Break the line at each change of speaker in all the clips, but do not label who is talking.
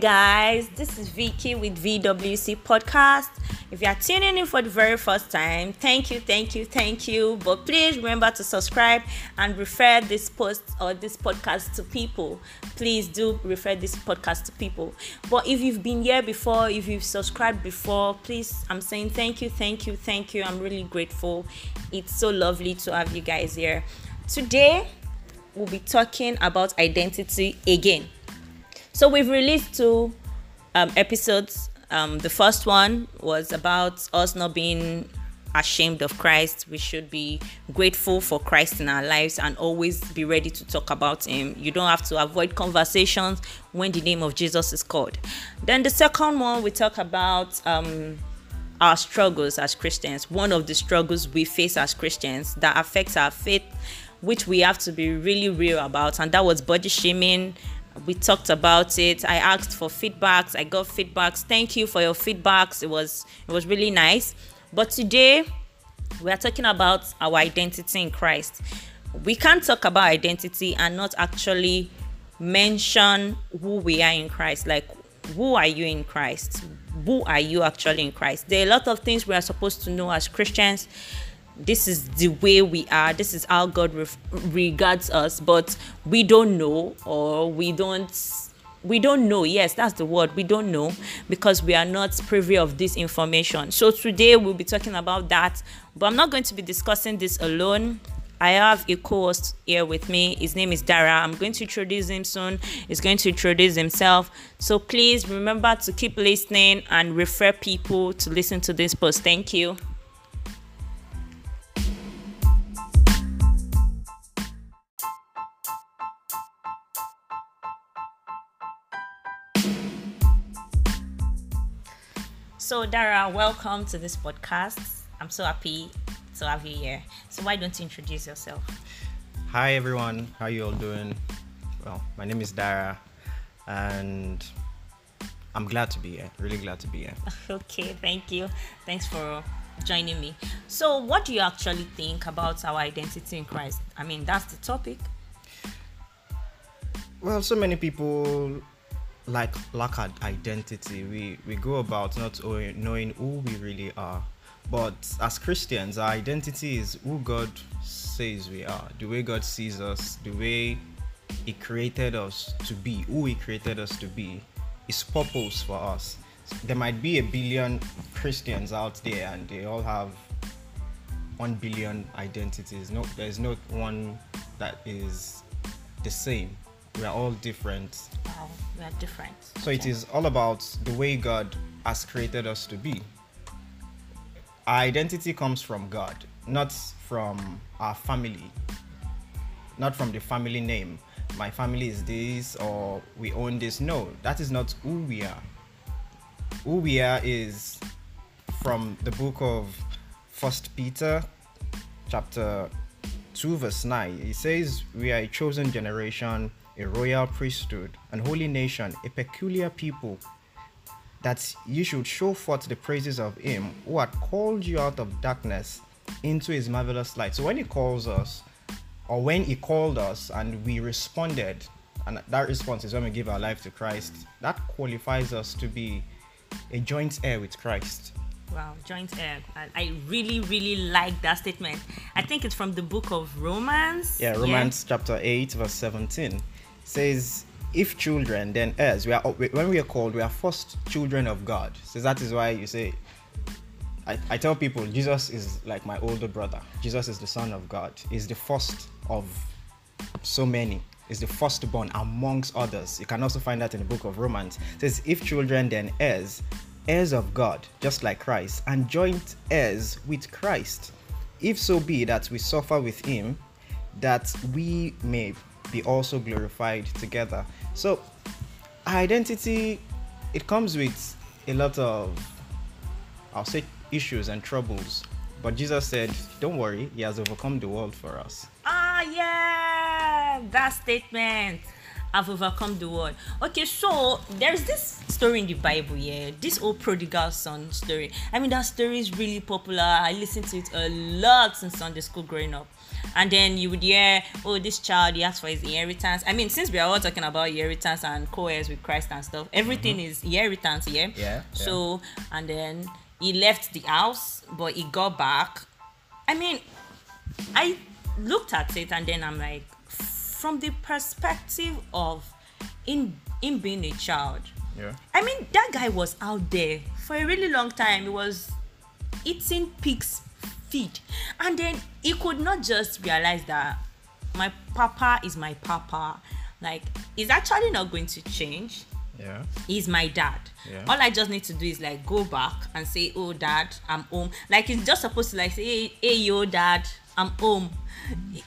Guys, this is Vicky with VWC Podcast. If you are tuning in for the very first time, thank you, thank you, thank you. But please remember to subscribe and refer this post or this podcast to people. Please do refer this podcast to people. But if you've been here before, if you've subscribed before, please, I'm saying thank you, thank you, thank you. I'm really grateful. It's so lovely to have you guys here. Today, we'll be talking about identity again. So we've released two um, episodes. Um, the first one was about us not being ashamed of Christ. We should be grateful for Christ in our lives and always be ready to talk about Him. You don't have to avoid conversations when the name of Jesus is called. Then the second one, we talk about um, our struggles as Christians. One of the struggles we face as Christians that affects our faith, which we have to be really real about, and that was body shaming we talked about it. I asked for feedbacks. I got feedbacks. Thank you for your feedbacks. It was it was really nice. But today we are talking about our identity in christ. We can't talk about identity and not actually mention who we are in christ. Like who are you in christ? Who are you actually in christ? There are a lot of things we are supposed to know as christians this is the way we are this is how god re- regards us but we don't know or we don't we don't know yes that's the word we don't know because we are not privy of this information so today we'll be talking about that but i'm not going to be discussing this alone I have a co-host here with me. His name is Dara. I'm going to introduce him soon. He's going to introduce himself. So please remember to keep listening and refer people to listen to this post. Thank you. So, Dara, welcome to this podcast. I'm so happy to have you here. So, why don't you introduce yourself?
Hi, everyone. How you all doing? Well, my name is Dara, and I'm glad to be here. Really glad to be here.
okay, thank you. Thanks for joining me. So, what do you actually think about our identity in Christ? I mean, that's the topic.
Well, so many people like lack of identity. We we go about not knowing who we really are. But as Christians, our identity is who God says we are, the way God sees us, the way He created us to be, who He created us to be, His purpose for us. There might be a billion Christians out there, and they all have one billion identities. No, there's not one that is the same we are all different.
We are different.
So it is all about the way God has created us to be. Our identity comes from God, not from our family, not from the family name. My family is this, or we own this. No, that is not who we are. Who we are is from the book of First Peter, chapter 2, verse 9. It says, We are a chosen generation a royal priesthood, an holy nation, a peculiar people, that you should show forth the praises of him who had called you out of darkness into his marvelous light. So when he calls us, or when he called us and we responded, and that response is when we give our life to Christ, that qualifies us to be a joint heir with Christ.
Wow, joint heir. I, really, really like that statement. I think it's from the book of Romans.
Yeah, Romans yeah. chapter 8, verse 17 says, if children, then heirs. We are oh, when we are called, we are first children of God. So that is why you say, I, I tell people, Jesus is like my older brother. Jesus is the Son of God. He's the first of so many. Is the firstborn amongst others. You can also find that in the book of Romans. It says, if children, then heirs, heirs of God, just like Christ, and joint heirs with Christ. If so be that we suffer with him, that we may be also glorified together. So, identity it comes with a lot of I'll say issues and troubles. But Jesus said, Don't worry, He has overcome the world for us.
Ah, yeah, that statement. I've overcome the world. Okay, so there's this story in the Bible, yeah, this old prodigal son story. I mean, that story is really popular. I listened to it a lot in Sunday school growing up. And then you would hear, oh, this child, he asked for his inheritance. I mean, since we are all talking about inheritance and co heirs with Christ and stuff, everything mm-hmm. is inheritance, yeah?
Yeah.
So, and then he left the house, but he got back. I mean, I looked at it and then I'm like, from the perspective of in in being a child.
Yeah.
I mean, that guy was out there for a really long time. He was eating pig's feet, and then he could not just realize that my papa is my papa. Like, he's actually not going to change.
Yeah.
He's my dad.
Yeah.
All I just need to do is like go back and say, "Oh, dad, I'm home." Like he's just supposed to like say, "Hey, hey yo, dad, I'm home."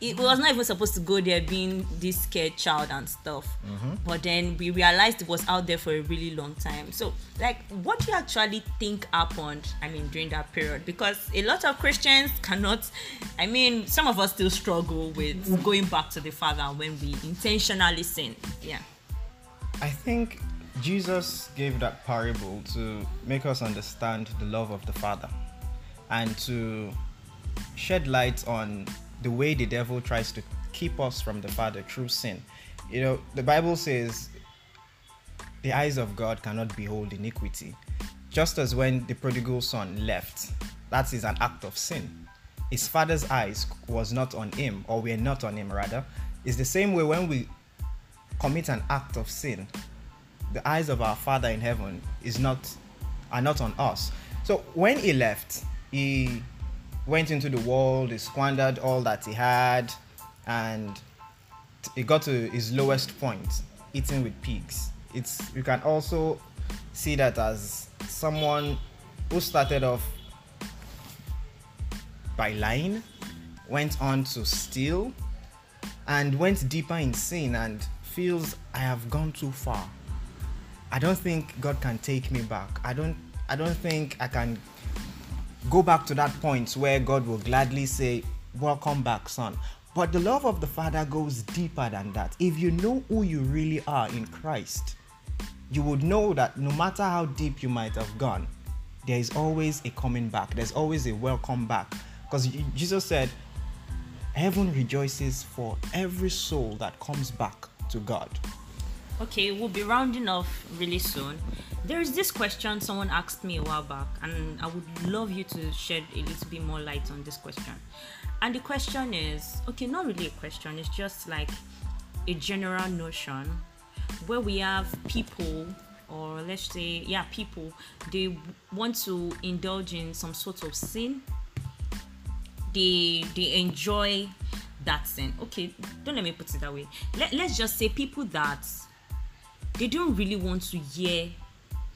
it was not even supposed to go there being this scared child and stuff.
Mm-hmm.
but then we realized it was out there for a really long time. So like what do you actually think happened i mean during that period? Because a lot of christians cannot i mean some of us still struggle with going back to the father when we intentionally sin. Yeah.
I think jesus gave that parable to make us understand the love of the father and to shed light on the way the devil tries to keep us from the Father through sin. You know, the Bible says the eyes of God cannot behold iniquity. Just as when the prodigal son left, that is an act of sin. His father's eyes was not on him, or were not on him rather. It's the same way when we commit an act of sin, the eyes of our Father in heaven is not are not on us. So when he left, he went into the world, he squandered all that he had, and he got to his lowest point, eating with pigs. It's you can also see that as someone who started off by lying, went on to steal, and went deeper in sin and feels I have gone too far. I don't think God can take me back. I don't I don't think I can go back to that point where God will gladly say, Welcome back, son. But the love of the Father goes deeper than that. If you know who you really are in Christ, you would know that no matter how deep you might have gone, there is always a coming back. There's always a welcome back. Because Jesus said, Heaven rejoices for every soul that comes back to God.
Okay, we'll be rounding off really soon. There is this question someone asked me a while back, and I would love you to shed a little bit more light on this question. And the question is okay, not really a question, it's just like a general notion where we have people, or let's say, yeah, people, they want to indulge in some sort of sin. They they enjoy that sin. Okay, don't let me put it that way. Let, let's just say people that they don't really want to hear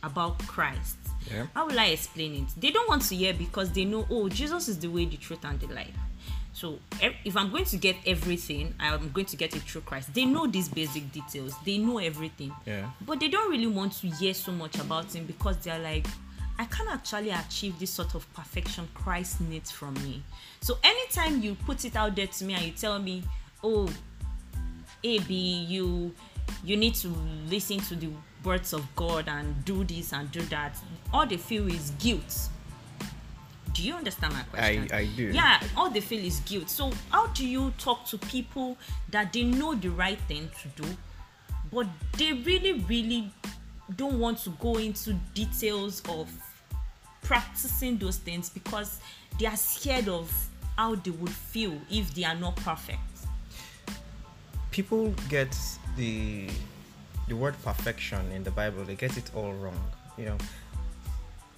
about Christ.
Yeah.
How will I explain it? They don't want to hear because they know, oh, Jesus is the way, the truth, and the life. So if I'm going to get everything, I'm going to get it through Christ. They know these basic details. They know everything.
Yeah.
But they don't really want to hear so much about him because they're like, I can't actually achieve this sort of perfection Christ needs from me. So anytime you put it out there to me and you tell me, oh, AB, you you need to listen to the words of God and do this and do that, all they feel is guilt. Do you understand my question?
I, I do.
Yeah, all they feel is guilt. So, how do you talk to people that they know the right thing to do, but they really, really don't want to go into details of practicing those things because they are scared of how they would feel if they are not perfect?
People get the the word perfection in the Bible, they get it all wrong. You know,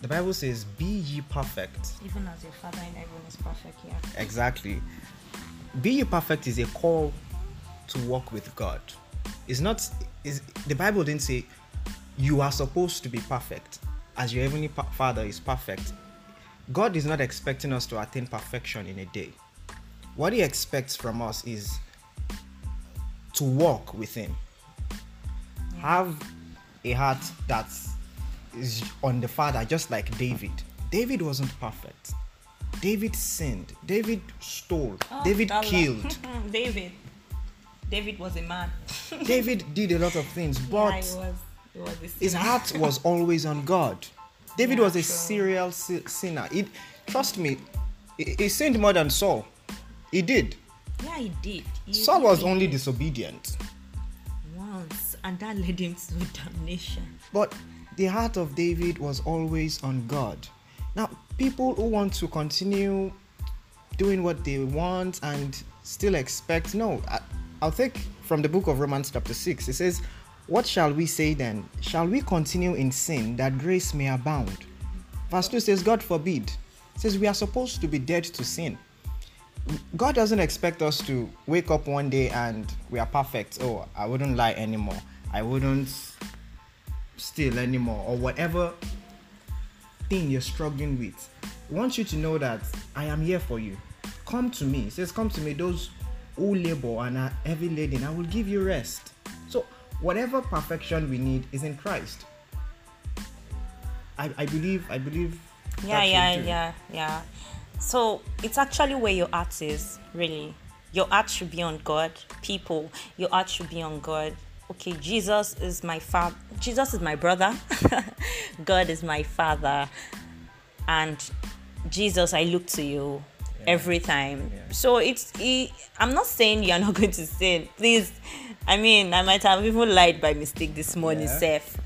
the Bible says, "Be ye perfect."
Even as your Father in heaven is perfect, yeah.
Exactly. Be ye perfect is a call to walk with God. It's not. Is the Bible didn't say you are supposed to be perfect as your heavenly Father is perfect. God is not expecting us to attain perfection in a day. What He expects from us is to walk with Him have a heart that is on the Father, just like David. David wasn't perfect. David sinned. David stole.
Oh,
David killed.
David. David was a man.
David did a lot of things, but
yeah, was. Was
his heart was always on God. David
Yeah,
was a serial si- sinner. It, trust me, he, he sinned more than Saul. He did.
Yeah, he did. He
Saul was only disobedient,
once, and that led him to damnation.
but the heart of David was always on God. Now, people who want to continue doing what they want and still expect, no, I, I'll take from the book of Romans, chapter 6. It says, What shall we say then? Shall we continue in sin that grace may abound? Verse 2 says, God forbid. It says, We are supposed to be dead to sin. God doesn't expect us to wake up one day and we are perfect. Oh, I wouldn't lie anymore. I wouldn't steal anymore, or whatever thing you're struggling with. I want you to know that I am here for you. Come to me. It says, Come to me, those who labor and are heavy laden, I will give you rest. So, whatever perfection we need is in Christ. I, I believe, I believe.
Yeah, yeah, yeah, yeah. So it's actually where your heart is, really. Your heart should be on God. People, your heart should be on God. Okay, Jesus is my father. Jesus is my brother. God is my father. And Jesus, I look to you every time.
Yeah.
So it's, it, I'm not saying you're not going to sin. Please, I mean, I might have even lied by mistake this morning,
Yeah.
Seth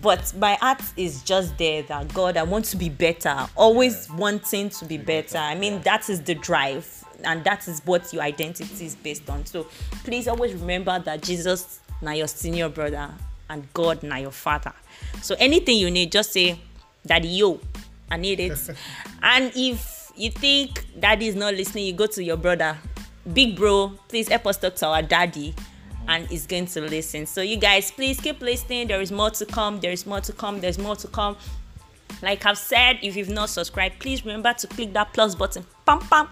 but my heart is just there that god i want to be better. Always wanting to be better i mean that is the drive and that is what your identity is based on. So please always remember that jesus now your senior brother and god now your father. So anything you need just say daddy yo i need it. And if you think daddy is not listening you go to your brother. Big bro please help us talk to our daddy and is going to listen. So you guys, please keep listening. There is more to come. There is more to come. There's more to come. Like I've said, if you've not subscribed, please remember to click that plus button. Pam pam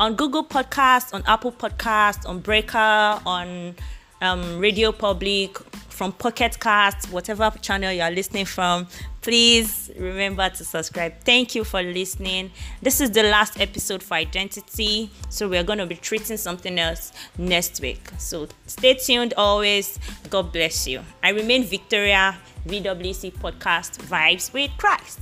on Google Podcast, on Apple Podcast, on Breaker, on um, Radio Public, from Pocket Cast, whatever channel you are listening from. Please remember to subscribe. Thank you for listening. This is the last episode for identity, so we're going to be treating something else next week. So stay tuned always. God bless you. I remain Victoria, VWC Podcast Vibes with Christ.